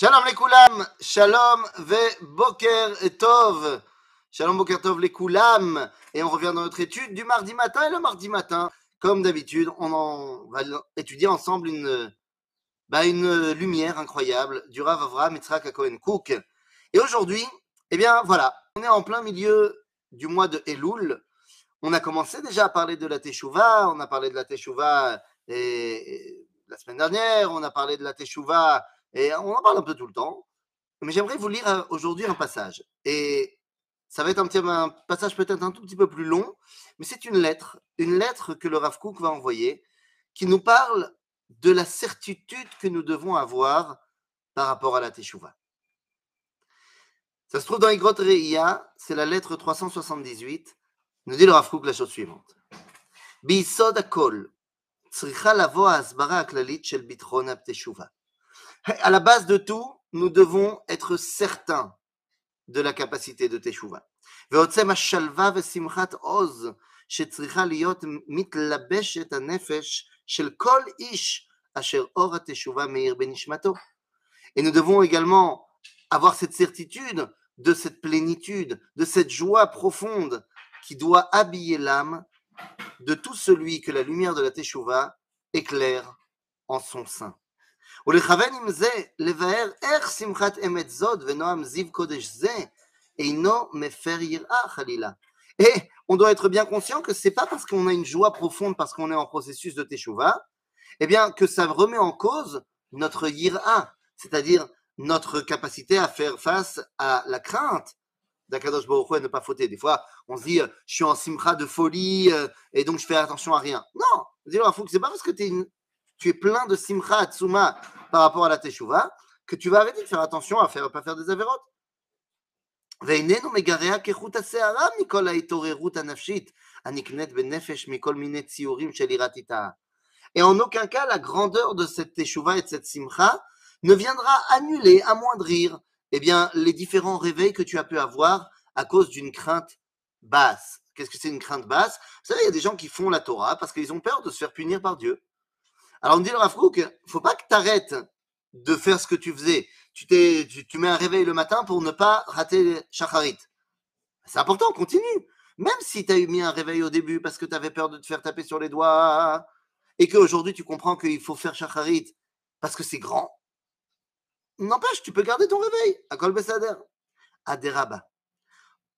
Shalom les koulam, shalom ve boker tov. Shalom boker tov les koulam. Et on revient dans notre étude du mardi matin. Et le mardi matin, comme d'habitude, on va étudier ensemble une, bah, une lumière incroyable du Rav Avraham Yitzhak Cohen Cook. Et aujourd'hui, eh bien voilà, on est en plein milieu du mois de Elul. On a commencé déjà à parler de la Teshuvah. On a parlé de la Teshuvah et, la semaine dernière. On a parlé de la Teshuvah et on en parle un peu tout le temps. Mais j'aimerais vous lire euh, aujourd'hui un passage. Et ça va être un, petit, un passage peut-être un tout petit peu plus long, mais c'est une lettre, une lettre que le Rav Kook va envoyer, qui nous parle de la certitude que nous devons avoir par rapport à la Teshuvah. Ça se trouve dans Igrot Reia, c'est la lettre 378, nous dit le Rav Kook la chose suivante. ביסוד הכל צריכה לבוא ההסברה הכללית של ביטחון התשובה. À la base de tout, nous devons être certains de la capacité de Teshuvah. ועוצם השלווה ושמחת עוז שצריכה להיות מתלבשת הנפש של כל איש אשר אור התשובה מאיר בנשמתו. Et nous devons également avoir cette certitude de cette plénitude, de cette joie profonde qui doit habiller l'âme de tout celui que la lumière de la Teshuvah éclaire en son sein. ולכוון עם זה לבאר איך שמחת אמת זאת ונועם זיו קודש זה אינו מפר יראה חלילה. Et on doit être bien conscient que c'est pas parce qu'on a une joie profonde, parce qu'on est en processus de Teshuvah, eh bien que ça remet en cause notre yira, c'est-à-dire notre capacité à faire face à la crainte d'Akadosh Baruch Hu et ne pas fauter. Des fois, on se dit, je suis en simcha de folie et donc je fais attention à rien. Non, c'est pas parce que es une, tu es plein de simcha tsuma par rapport à la teshuva que tu vas arrêter de faire attention à faire pas faire des avérotes. ואיננו מגרע כחוט השערה מכל ההתעוררות הנפשית הנקנית בנפש מכל מיני ציורים של יראת איתה. Et en aucun cas, la grandeur de cette teshuva et de cette simcha ne viendra annuler, amoindrir eh bien, les différents réveils que tu as pu avoir à cause d'une crainte basse. Qu'est-ce que c'est une crainte basse Vous savez, il y a des gens qui font la Torah parce qu'ils ont peur de se faire punir par Dieu. Alors on dit le Rafrouk, il ne faut pas que tu arrêtes de faire ce que tu faisais. Tu, t'es, tu, mets un réveil le matin pour ne pas rater Shacharit. C'est important, continue. Même si tu as mis un réveil au début parce que tu avais peur de te faire taper sur les doigts et qu'aujourd'hui tu comprends qu'il faut faire Shacharit parce que c'est grand, n'empêche, tu peux garder ton réveil. À Kol Besader. Aderaba.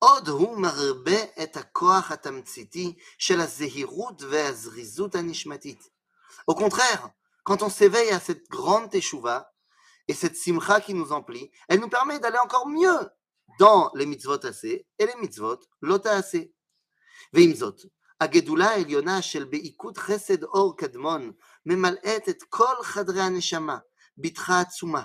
עוד הוא מרבה את הכוח התמציתי של הזהירות והזריזות הנשמתית. Au contraire, quand on s'éveille à cette grande teshuva et cette simcha qui nous emplit, elle nous permet d'aller encore mieux dans les mitzvot assez et les mitzvot lota assez. ועם זאת, הגדולה העליונה של בעיקות חסד אור קדמון ממלאת את כל חדרי הנשמה, בתך עצומה,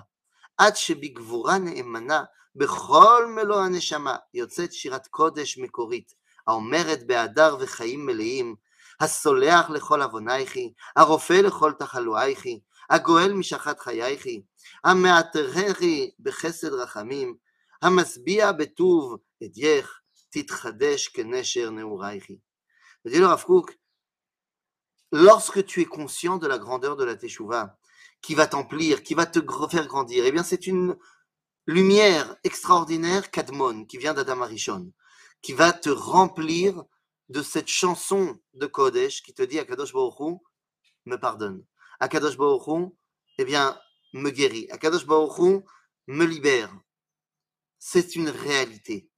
עד שבגבורה נאמנה בכל מלוא הנשמה יוצאת שירת קודש מקורית, האומרת בהדר וחיים מלאים, הסולח לכל עוונייכי, הרופא לכל תחלואייכי, הגואל משחת חייכי, המעטרכי בחסד רחמים, המשביע בטוב אדייך, תתחדש כנשר נעורייכי. Dit le Rav Kook, lorsque tu es conscient de la grandeur de la Teshuvah, qui va t'emplir, qui va te faire grandir, eh bien c'est une lumière extraordinaire, Kadmon, qui vient d'Adam Arishon, qui va te remplir de cette chanson de Kodesh qui te dit Akadosh Baruch me pardonne. Akadosh Baruch eh bien, me guérit. Akadosh Baruch me libère. C'est une réalité.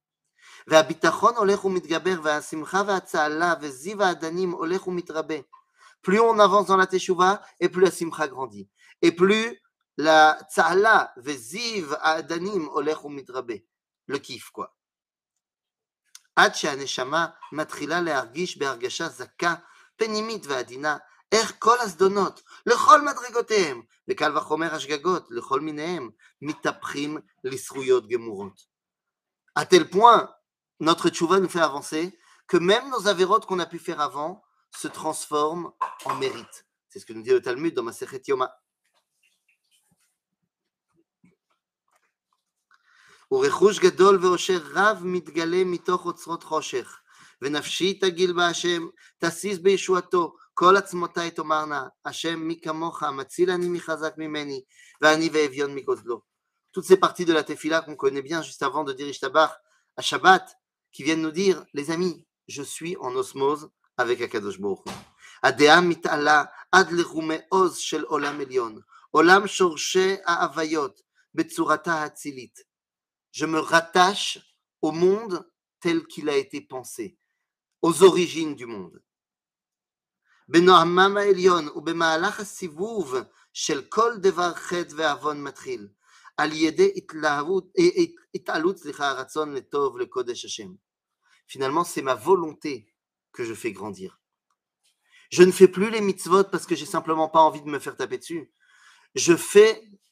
Plus on avance dans la teshuva, et plus la simcha grandit. Et plus la tzala, veziv adanim, olech. Le kiff, quoi. עד שהנשמה מתחילה להרגיש בהרגשה זכה, פנימית ועדינה, איך כל הזדונות, לכל מדרגותיהם, וקל וחומר השגגות, לכל מיניהם, מתהפכים לזכויות גמורות. À tel point, notre tchouva nous fait avancer que même nos avérotes qu'on a pu faire avant se transforment en mérite. C'est ce que nous dit le Talmud dans Masechet Yoma. ורכוש גדול ועושר רב מתגלה מתוך אוצרות חושך, ונפשי תגיל בהשם, תסיס בישועתו, כל עצמותיי תאמרנה, השם מי כמוך, מציל אני מחזק ממני, ואני ואביון מגוזלו. toutes ces parties de la tefila qu'on connaît bien juste avant de dire Ishtabar à Shabbat, qui viennent nous dire, les amis, je suis en osmose avec Akadosh Baruch Hu. הדעה מתעלה עד לחומי עוז של עולם עליון, עולם שורשי ההוויות בצורתה האצילית. Je me rattache au monde tel qu'il a été pensé, aux origines du monde. בנועמם העליון ובמהלך הסיבוב של כל דבר חטא ועוון מתחיל, על ידי התלהבות, התעלות, סליחה, הרצון לטוב, לקודש השם. Finalement, c'est ma volonté que je fais grandir. Je ne fais plus les mitzvot parce que j'ai simplement pas envie de me faire taper dessus. Je fais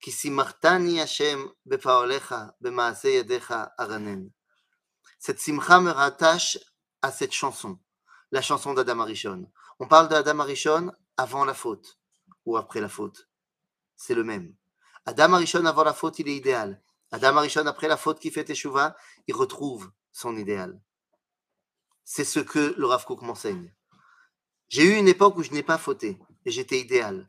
כי שימחתני השם בפעוליך, במעשה ידיך ארנן. Cette simcha me rattache à cette chanson, la chanson d'Adam Arishon. On parle d'Adam Arishon avant la faute ou après la faute. C'est le même. Adam Arishon avant la faute, il est idéal. Adam Arishon après la faute qui fait Teshuvah, il retrouve son idéal. C'est ce que le Rav Kook m'enseigne. J'ai eu une époque où je n'ai pas fauté et j'étais idéal.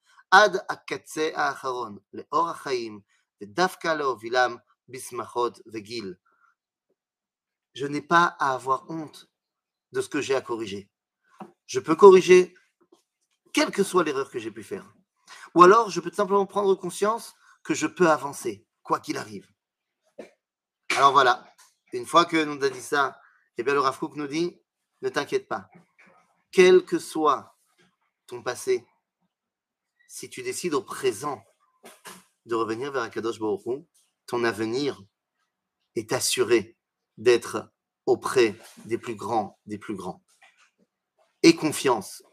עד הקצה האחרון, לאור החיים, ודווקא להובילם בשמחות וגיל. Je n'ai pas à avoir honte de ce que j'ai à corriger. Je peux corriger quelle que soit l'erreur que j'ai pu faire. Ou alors, je peux simplement prendre conscience que je peux avancer, quoi qu'il arrive. Alors voilà, une fois que nous a dit ça, eh bien le Rav Kook nous dit, ne t'inquiète pas, quel que soit ton passé, si tu décides au présent de revenir vers Akadosh Baruch ton avenir est assuré d'être auprès des plus grands des plus grands. Et confiance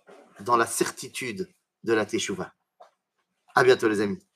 dans la certitude de la Teshuvah. À bientôt les amis.